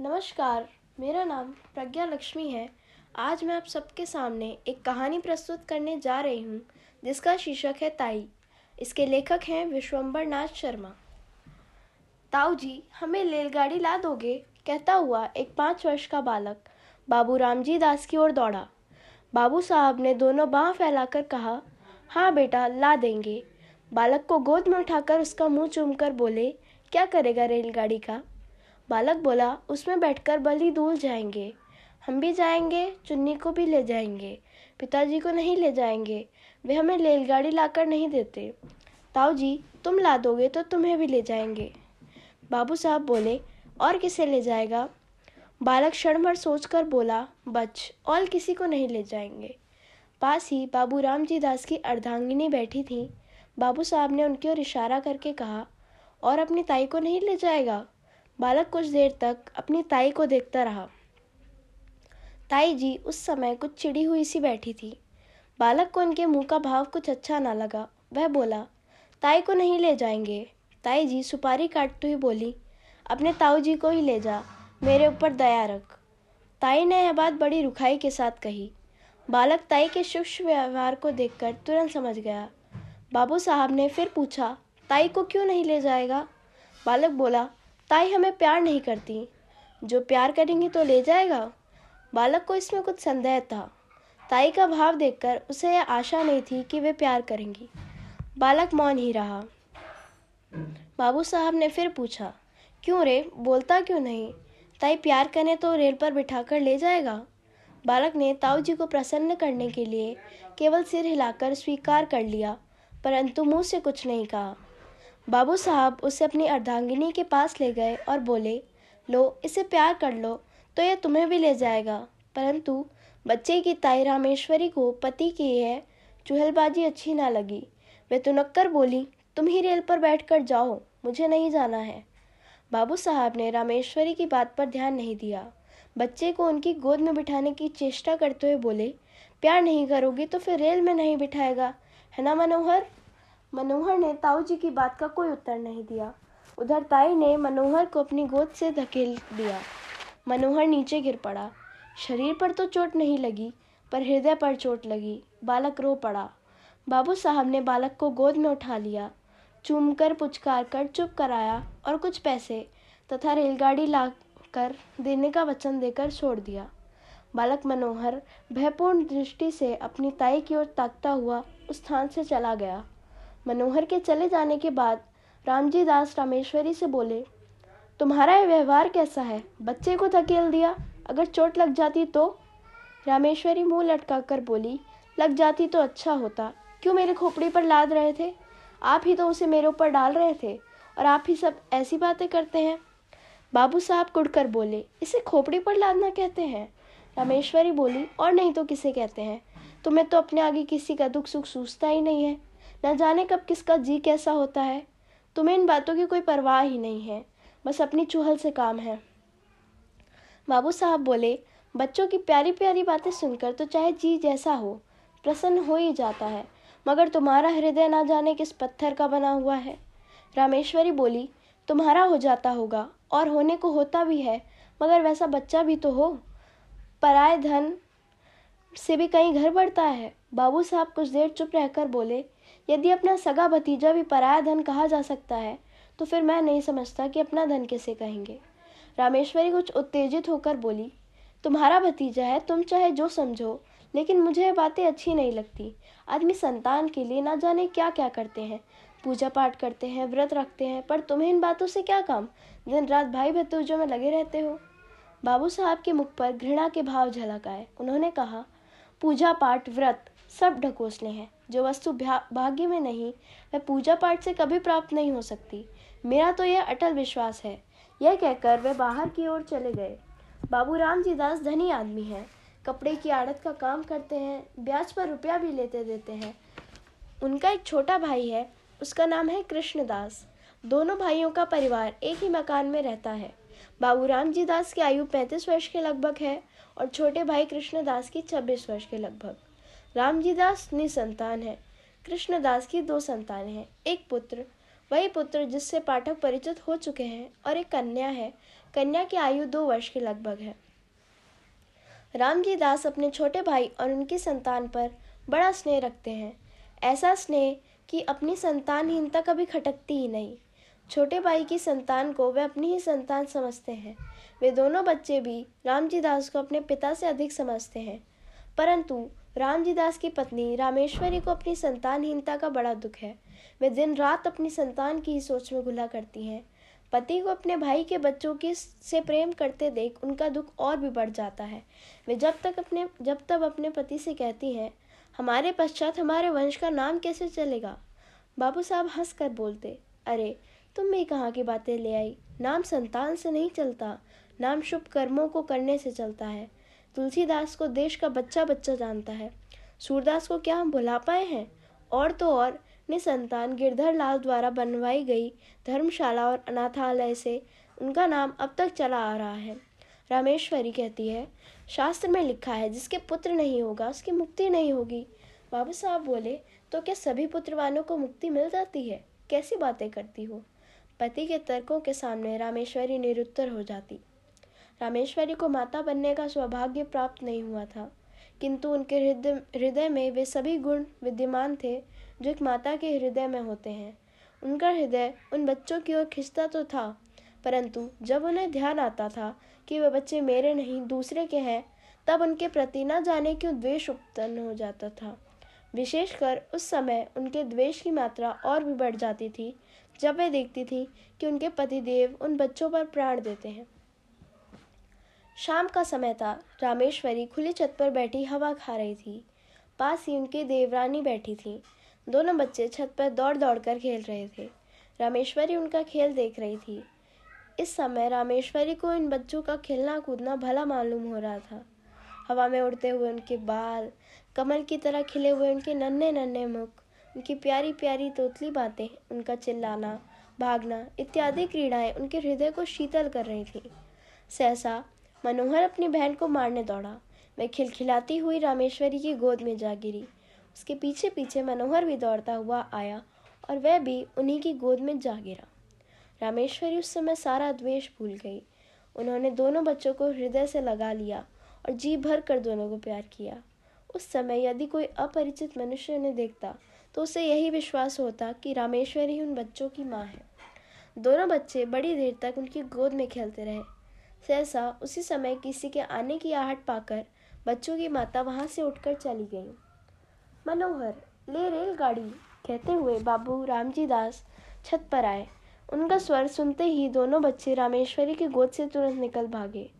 नमस्कार, मेरा नाम प्रज्ञा लक्ष्मी है। आज मैं आप सबके सामने एक कहानी प्रस्तुत करने जा रही हूँ, जिसका शीर्षक है ताई। इसके लेखक हैं विश्वम्बर नाथ शर्मा। ताऊ जी, हमें रेलगाड़ी ला दोगे? कहता हुआ एक पाँच वर्ष का बालक बाबू रामजी दास की ओर दौड़ा। बाबू साहब ने दोनों बाह फैलाकर कहा हाँ बेटा, ला देंगे। बालक को गोद में उठाकर उसका मुँह चूमकर बोले, क्या करेगा रेलगाड़ी का? बालक बोला, उसमें बैठकर बली दूर जाएँगे। हम भी जाएँगे, चुन्नी को भी ले जाएँगे। पिताजी को नहीं ले जाएँगे। वे हमें रेलगाड़ी लाकर नहीं देते। ताऊ जी, तुम ला दोगे तो तुम्हें भी ले जाएँगे। बाबू साहब बोले, और किसे ले जाएगा? बालक क्षण भर सोच कर बोला, बच, और किसी को नहीं ले जाएँगे। पास ही बाबू राम जी दास की अर्धांगिनी बैठी थी। बाबू साहब ने उनकी ओर इशारा करके कहा, और अपनी ताई को नहीं ले जाएगा? बालक कुछ देर तक अपनी ताई को देखता रहा। ताई जी उस समय कुछ चिड़ी हुई सी बैठी थी। बालक को उनके मुँह का भाव कुछ अच्छा ना लगा। वह बोला, ताई को नहीं ले जाएँगे। ताई जी सुपारी काटते हुए बोली, अपने ताऊ जी को ही ले जा, मेरे ऊपर दया रख। ताई ने यह बात बड़ी रुखाई के साथ कही। बालक ताई के सूक्ष्म व्यवहार को देखकर तुरंत समझ गया। बाबू साहब ने फिर पूछा, ताई को क्यों नहीं ले जाएगा? बालक बोला ताई हमें प्यार नहीं करती। जो प्यार करेंगी तो ले जाएगा। बालक को इसमें कुछ संदेह था। ताई का भाव देखकर उसे यह आशा नहीं थी कि वे प्यार करेंगी। बालक मौन ही रहा। बाबू साहब ने फिर पूछा, क्यों रे? बोलता क्यों नहीं? ताई प्यार करने तो रेल पर बिठाकर ले जाएगा? बालक ने ताऊ जी को प्रसन्न करने के लिए केवल सिर हिलाकर स्वीकार कर लिया, परंतु मुँह से कुछ नहीं कहा। बाबू साहब उसे अपनी अर्धांगिनी के पास ले गए और बोले, लो, इसे प्यार कर लो तो यह तुम्हें भी ले जाएगा। परंतु बच्चे की ताई रामेश्वरी को पति की यह चूहलबाजी अच्छी ना लगी। वे तुनक्कर बोली, तुम ही रेल पर बैठकर जाओ, मुझे नहीं जाना है। बाबू साहब ने रामेश्वरी की बात पर ध्यान नहीं दिया। बच्चे को उनकी गोद में बिठाने की चेष्टा करते हुए बोले, प्यार नहीं करोगी तो फिर रेल में नहीं बिठाएगा, है ना मनोहर? मनोहर ने ताऊ जी की बात का कोई उत्तर नहीं दिया। उधर ताई ने मनोहर को अपनी गोद से धकेल दिया। मनोहर नीचे गिर पड़ा। शरीर पर तो चोट नहीं लगी, पर हृदय पर चोट लगी। बालक रो पड़ा। बाबू साहब ने बालक को गोद में उठा लिया। चूम कर पुचकार कर, चुप कराया और कुछ पैसे तथा रेलगाड़ी ला कर देने का वचन देकर छोड़ दिया। बालक मनोहर भयपूर्ण दृष्टि से अपनी ताई की ओर ताकता हुआ उस स्थान से चला गया। मनोहर के चले जाने के बाद रामजी दास रामेश्वरी से बोले, तुम्हारा यह व्यवहार कैसा है? बच्चे को धकेल दिया, अगर चोट लग जाती तो? रामेश्वरी मुँह लटका कर बोली, लग जाती तो अच्छा होता। क्यों मेरे खोपड़ी पर लाद रहे थे? आप ही तो उसे मेरे ऊपर डाल रहे थे, और आप ही सब ऐसी बातें करते हैं। बाबू साहब कुड़कर बोले, इसे खोपड़ी पर लादना कहते हैं? रामेश्वरी बोली, और नहीं तो किसे कहते हैं? तुम्हें तो अपने आगे किसी का दुख सुख सूझता ही नहीं है। न जाने कब किसका जी कैसा होता है। तुम्हें इन बातों की कोई परवाह ही नहीं है। बस अपनी चूहल से काम है। बाबू साहब बोले, बच्चों की प्यारी प्यारी बातें सुनकर तो चाहे जी जैसा हो, प्रसन्न हो ही जाता है। मगर तुम्हारा हृदय ना जाने किस पत्थर का बना हुआ है। रामेश्वरी बोली, तुम्हारा हो जाता होगा, और होने को होता भी है, मगर वैसा बच्चा भी तो हो। पराय धन से भी कहीं घर बढ़ता है। बाबू साहब कुछ देर चुप रहकर बोले यदि अपना सगा भतीजा भी पराया धन कहा जा सकता है तो फिर मैं नहीं समझता कि अपना धन किसे कहेंगे। रामेश्वरी कुछ उत्तेजित होकर बोली, तुम्हारा भतीजा है, तुम चाहे जो समझो, लेकिन मुझे ये बातें अच्छी नहीं लगती। आदमी संतान के लिए ना जाने क्या क्या करते हैं। पूजा पाठ करते हैं, व्रत रखते हैं, पर तुम्हें इन बातों से क्या काम? दिन रात भाई भतीजों में लगे रहते हो? बाबू साहब के मुख पर घृणा के भाव झलक आए। उन्होंने कहा पूजा पाठ व्रत सब ढकोसले हैं। जो वस्तु भाग्य में नहीं वह पूजा पाठ से कभी प्राप्त नहीं हो सकती। मेरा तो यह अटल विश्वास है। यह कहकर वे बाहर की ओर चले गए। बाबू राम जी दास धनी आदमी हैं। कपड़े की आड़त का काम करते हैं, ब्याज पर रुपया भी लेते देते हैं। उनका एक छोटा भाई है, उसका नाम है कृष्णदास दोनों भाइयों का परिवार एक ही मकान में रहता है। बाबू राम जी दास की आयु पैंतीस वर्ष के लगभग है और छोटे भाई कृष्णदास की छब्बीस वर्ष के लगभग। रामजी दास निसंतान है। कृष्णदास की दो संतान हैं, एक पुत्र। वही पुत्र जिससे पाठक परिचित हो चुके हैं और एक कन्या है। कन्या की आयु दो वर्ष के लगभग है। रामजी दास अपने छोटे भाई और उनकी संतान पर बड़ा स्नेह रखते हैं। ऐसा स्नेह कि अपनी संतानहीनता कभी खटकती ही नहीं। छोटे भाई की संतान को वे अपनी ही संतान समझते हैं। वे दोनों बच्चे भी रामजी दास को अपने पिता से अधिक समझते हैं। परंतु रामजीदास की पत्नी रामेश्वरी को अपनी संतानहीनता का बड़ा दुख है। वे दिन रात अपनी संतान की ही सोच में घुला करती हैं। पति को अपने भाई के बच्चों की से प्रेम करते देख उनका दुख और भी बढ़ जाता है। वे जब तक अपने, जब तब अपने पति से कहती हैं, हमारे पश्चात हमारे वंश का नाम कैसे चलेगा? बाबू साहब हंस कर बोलते, अरे, तुम भी कहाँ की बातें ले आई? नाम संतान से नहीं चलता। नाम शुभ कर्मों को करने से चलता है। तुलसीदास को देश का बच्चा बच्चा जानता है। सूरदास को क्या हम भुला पाए हैं? और तो और, निसंतान गिरधर लाल द्वारा बनवाई गई धर्मशाला और अनाथालय से उनका नाम अब तक चला आ रहा है। रामेश्वरी कहती है, शास्त्र में लिखा है, जिसके पुत्र नहीं होगा, उसकी मुक्ति नहीं होगी। बाबू साहब बोले तो क्या सभी पुत्रवानों को मुक्ति मिल जाती है? कैसी बातें करती हो? पति के तर्कों के सामने रामेश्वरी निरुत्तर हो जाती। रामेश्वरी को माता बनने का सौभाग्य प्राप्त नहीं हुआ था। किंतु उनके हृदय हृदय में वे सभी गुण विद्यमान थे, जो एक माता के हृदय में होते हैं। उनका हृदय उन बच्चों की ओर खिंचता तो था, परंतु जब उन्हें ध्यान आता था कि वे बच्चे मेरे नहीं, दूसरे के हैं, तब उनके प्रति न जाने क्यों द्वेष उत्पन्न हो जाता था। विशेषकर उस समय उनके द्वेष की मात्रा और भी बढ़ जाती थी, जब वे देखती थी कि उनके पतिदेव उन बच्चों पर प्राण देते हैं। शाम का समय था। रामेश्वरी खुली छत पर बैठी हवा खा रही थी। पास ही उनकी देवरानी बैठी थी। दोनों बच्चे छत पर दौड़ दौड़ कर खेल रहे थे। रामेश्वरी उनका खेल देख रही थी। इस समय रामेश्वरी को इन बच्चों का खेलना कूदना भला मालूम हो रहा था। हवा में उड़ते हुए उनके बाल, कमल की तरह खिले हुए उनके नन्हे नन्हे मुख, उनकी प्यारी प्यारी तोतली बातें, उनका चिल्लाना, भागना इत्यादि क्रीड़ाएँ उनके हृदय को शीतल कर रही थी। सहसा मनोहर अपनी बहन को मारने दौड़ा। वह खिलखिलाती हुई रामेश्वरी की गोद में जा गिरी। उसके पीछे पीछे मनोहर भी दौड़ता हुआ आया और वह भी उन्हीं की गोद में जा गिरा। रामेश्वरी उस समय सारा द्वेष भूल गई। उन्होंने दोनों बच्चों को हृदय से लगा लिया और जी भर कर दोनों को प्यार किया। उस समय यदि कोई अपरिचित मनुष्य उन्हें देखता तो उसे यही विश्वास होता कि रामेश्वरी उन बच्चों की माँ है। दोनों बच्चे बड़ी देर तक उनकी गोद में खेलते रहे। सहसा उसी समय किसी के आने की आहट पाकर बच्चों की माता वहाँ से उठकर चली गई। मनोहर, ले रेलगाड़ी, कहते हुए बाबू रामजी दास छत पर आए। उनका स्वर सुनते ही दोनों बच्चे रामेश्वरी की गोद से तुरंत निकल भागे।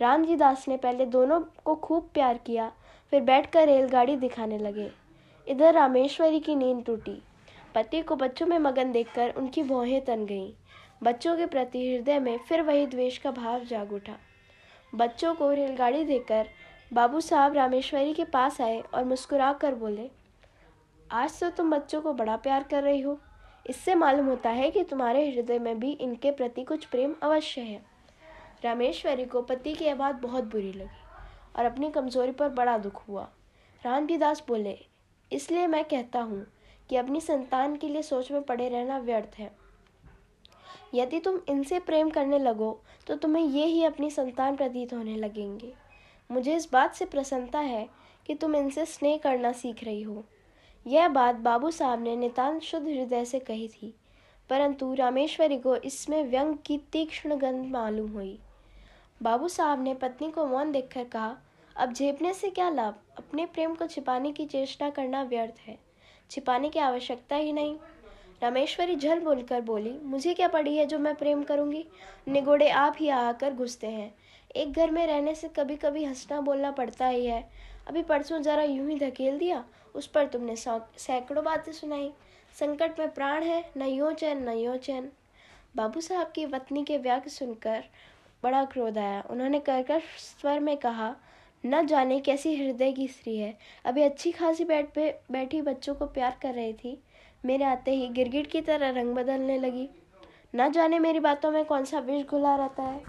रामजी दास ने पहले दोनों को खूब प्यार किया, फिर बैठकर रेलगाड़ी दिखाने लगे। इधर रामेश्वरी की नींद टूटी। पति को बच्चों में मगन देखकर उनकी भौहें तन गईं। बच्चों के प्रति हृदय में फिर वही द्वेष का भाव जाग उठा। बच्चों को रेलगाड़ी देकर बाबू साहब रामेश्वरी के पास आए और मुस्कुरा कर बोले, आज तो तुम बच्चों को बड़ा प्यार कर रही हो। इससे मालूम होता है कि तुम्हारे हृदय में भी इनके प्रति कुछ प्रेम अवश्य है रामेश्वरी को पति की यह बात बहुत बुरी लगी और अपनी कमज़ोरी पर बड़ा दुख हुआ। रामजी दास बोले, इसलिए मैं कहता हूँ कि अपनी संतान के लिए सोच में पड़े रहना व्यर्थ है। यदि तुम इनसे प्रेम करने लगो तो तुम्हें ये ही अपनी संतान प्रतीत होने लगेंगे। मुझे इस बात से प्रसन्नता है कि तुम इनसे स्नेह करना सीख रही हो। यह बात बाबू साहब ने नितान्त शुद्ध हृदय से कही थी, परंतु रामेश्वरी को इसमें व्यंग की तीक्ष्ण गंध मालूम हुई। बाबू साहब ने पत्नी को मौन देखकर कहा, अब झेपने से क्या लाभ? अपने प्रेम को छिपाने की चेष्टा करना व्यर्थ है। छिपाने की आवश्यकता ही नहीं। रामेश्वरी झल बोलकर बोली, मुझे क्या पड़ी है जो मैं प्रेम करूँगी? निगोड़े आप ही आकर घुसते हैं। एक घर में रहने से कभी कभी हंसना बोलना पड़ता ही है। अभी परसों जरा यूँ ही धकेल दिया, उस पर तुमने सैकड़ों बातें सुनाई। संकट में प्राण है, न यो चैन, न यो चैन। बाबू साहब की पत्नी के व्याग सुनकर बड़ा क्रोध आया। उन्होंने कर स्वर में कहा, न जाने कैसी हृदय की स्त्री है। अभी अच्छी खासी बेड पे, बैठी बच्चों को प्यार कर रही थी। मेरे आते ही गिरगिट की तरह रंग बदलने लगी। न जाने मेरी बातों में कौन सा विष घुला रहता है।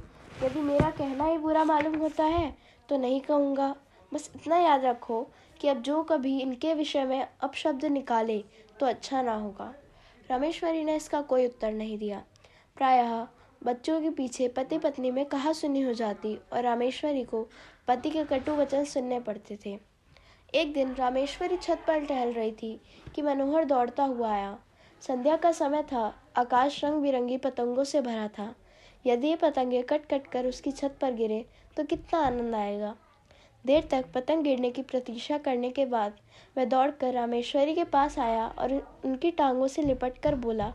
यदि मेरा कहना ही बुरा मालूम होता है तो नहीं कहूँगा। बस इतना याद रखो कि अब जो कभी इनके विषय में अपशब्द निकाले तो अच्छा ना होगा। रामेश्वरी ने इसका कोई उत्तर नहीं दिया। प्रायः बच्चों के पीछे पति पत्नी में कहा सुनी हो जाती और रामेश्वरी को पति के कटु वचन सुनने पड़ते थे। एक दिन रामेश्वरी छत पर टहल रही थी कि मनोहर दौड़ता हुआ आया। संध्या का समय था, आकाश रंग बिरंगी पतंगों से भरा था। यदि ये पतंगे कट कट कर उसकी छत पर गिरे तो कितना आनंद आएगा। देर तक पतंग गिरने की प्रतीक्षा करने के बाद वह दौड़कर रामेश्वरी के पास आया और उनकी टांगों से लिपट कर बोला,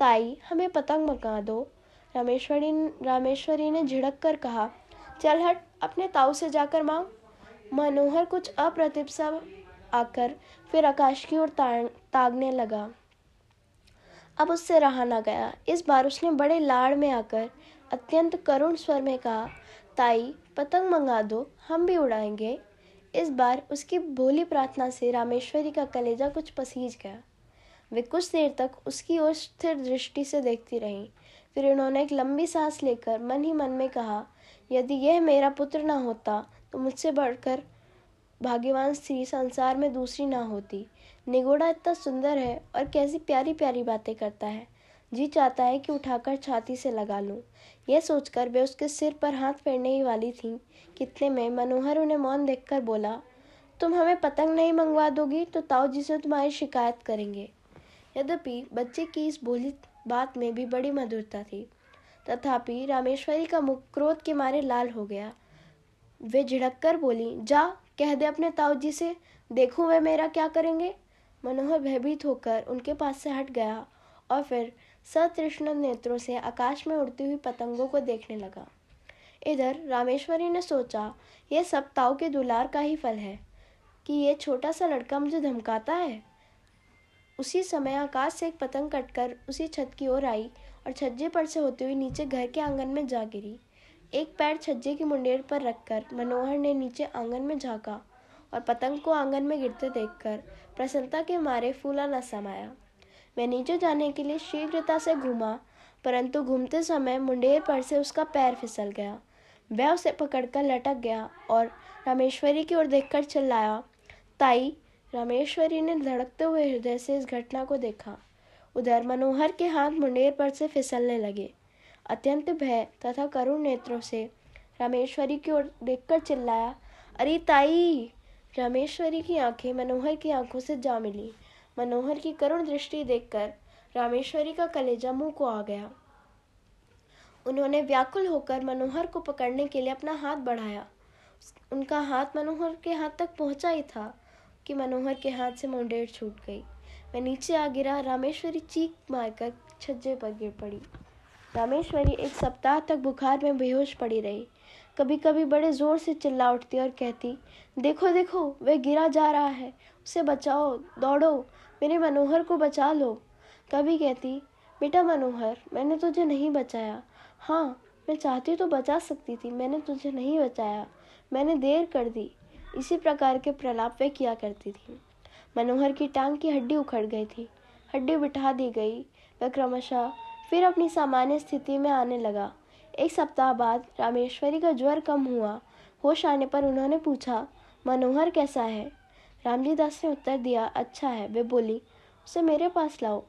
ताई, हमें पतंग मका दो। रामेश्वरी रामेश्वरी ने झिड़क कर कहा, चल हट, अपने ताऊ से जाकर मांग। मनोहर कुछ अप्रतिभ सा आकर फिर आकाश की ओर तागने लगा। अब उससे रहा ना गया। इस बार उसने बड़े लाड़ में आकर अत्यंत करुण स्वर में कहा, ताई, पतंग मंगा दो, हम भी उड़ाएँगे। इस बार उसकी भोली प्रार्थना से रामेश्वरी का कलेजा कुछ पसीज गया। वे कुछ देर तक उसकी ओर स्थिर दृष्टि से देखती रहीं। फिर उन्होंने एक लंबी सांस लेकर मन ही मन में कहा, यदि यह मेरा पुत्र ना होता तो मुझसे बढ़कर भाग्यवान स्त्री संसार में दूसरी ना होती। निगोड़ा इतना सुंदर है और कैसी प्यारी प्यारी बातें करता है। जी चाहता है कि उठाकर छाती से लगा लूँ। यह सोचकर वे उसके सिर पर हाथ फेरने ही वाली थी। कितने में मनोहर उन्हें मौन देखकर बोला, तुम हमें पतंग नहीं मंगवा दोगी तो ताऊ जी से तुम्हारी शिकायत करेंगे यद्यपि बच्चे की इस बोली बात में भी बड़ी मधुरता थी। तथापि रामेश्वरी का मुख क्रोध के मारे लाल हो गया। वे झिड़क कर बोली, जा, कह दे अपने ताऊ जी से, देखूँ वे मेरा क्या करेंगे? मनोहर भयभीत होकर उनके पास से हट गया और फिर सतृष्ण नेत्रों से आकाश में उड़ती हुई पतंगों को देखने लगा। इधर रामेश्वरी ने सोचा यह सब ताऊ के दुलार का ही फल है, कि ये छोटा सा लड़का मुझे धमकाता है? उसी समय आकाश से एक पतंग कटकर उसी छत की ओर आई और छज्जे पर से होते हुए नीचे घर के आँगन में जा गिरी। एक पैर छज्जे की मुंडेर पर रखकर मनोहर ने नीचे आँगन में झांका और पतंग को आँगन में गिरते देखकर प्रसन्नता के मारे फूला न समाया। मैं नीचे जाने के लिए शीघ्रता से घूमा, परंतु घूमते समय मुंडेर पर से उसका पैर फिसल गया। वह उसे पकड़कर लटक गया और रामेश्वरी की ओर देखकर चिल्लाया, ताई, रामेश्वरी ने धड़कते हुए हृदय से इस घटना को देखा। उधर मनोहर के हाथ मुंडेर पर से फिसलने लगे। अत्यंत भय तथा करुण नेत्रों से रामेश्वरी की ओर देखकर चिल्लाया, अरे ताई! रामेश्वरी की आँखें मनोहर की आँखों से जा मिली। मनोहर की करुण दृष्टि देखकर रामेश्वरी का कलेजा मुँह को आ गया। उन्होंने व्याकुल होकर मनोहर को पकड़ने के लिए अपना हाथ बढ़ाया। उनका हाथ मनोहर के हाथ तक पहुँचा ही था कि मनोहर के हाथ से मुंडेर छूट गई। मैं नीचे आ गिरा, रामेश्वरी चीख मारकर छज्जे पर गिर पड़ी। रामेश्वरी एक सप्ताह तक बुखार में बेहोश पड़ी रही। कभी कभी बड़े ज़ोर से चिल्ला उठती और कहती, देखो देखो वह गिरा जा रहा है। उसे बचाओ, दौड़ो, मेरे मनोहर को बचा लो। कभी कहती, बेटा मनोहर, मैंने तुझे नहीं बचाया। हाँ मैं चाहती तो बचा सकती थी, मैंने तुझे नहीं बचाया। मैंने देर कर दी। इसी प्रकार के प्रलाप वे किया करती थी। मनोहर की टांग की हड्डी उखड़ गई थी। हड्डी बिठा दी गई। वह क्रमशः फिर अपनी सामान्य स्थिति में आने लगा। एक सप्ताह बाद रामेश्वरी का ज्वर कम हुआ। होश आने पर उन्होंने पूछा, मनोहर कैसा है? रामजी दास ने उत्तर दिया अच्छा है। वे बोली, उसे मेरे पास लाओ।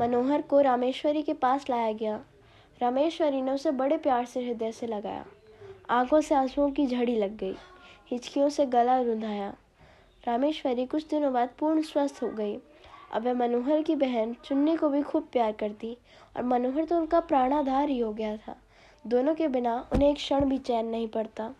मनोहर को रामेश्वरी के पास लाया गया। रामेश्वरी ने उसे बड़े प्यार से हृदय से लगाया। आँखों से आंसुओं की झड़ी लग गई। हिचकियों से गला रुंधाया। रामेश्वरी कुछ दिनों बाद पूर्ण स्वस्थ हो गई। अब वह मनोहर की बहन चुन्नी को भी खूब प्यार करती और मनोहर तो उनका प्राणाधार ही हो गया था। दोनों के बिना उन्हें एक क्षण भी चैन नहीं पड़ता।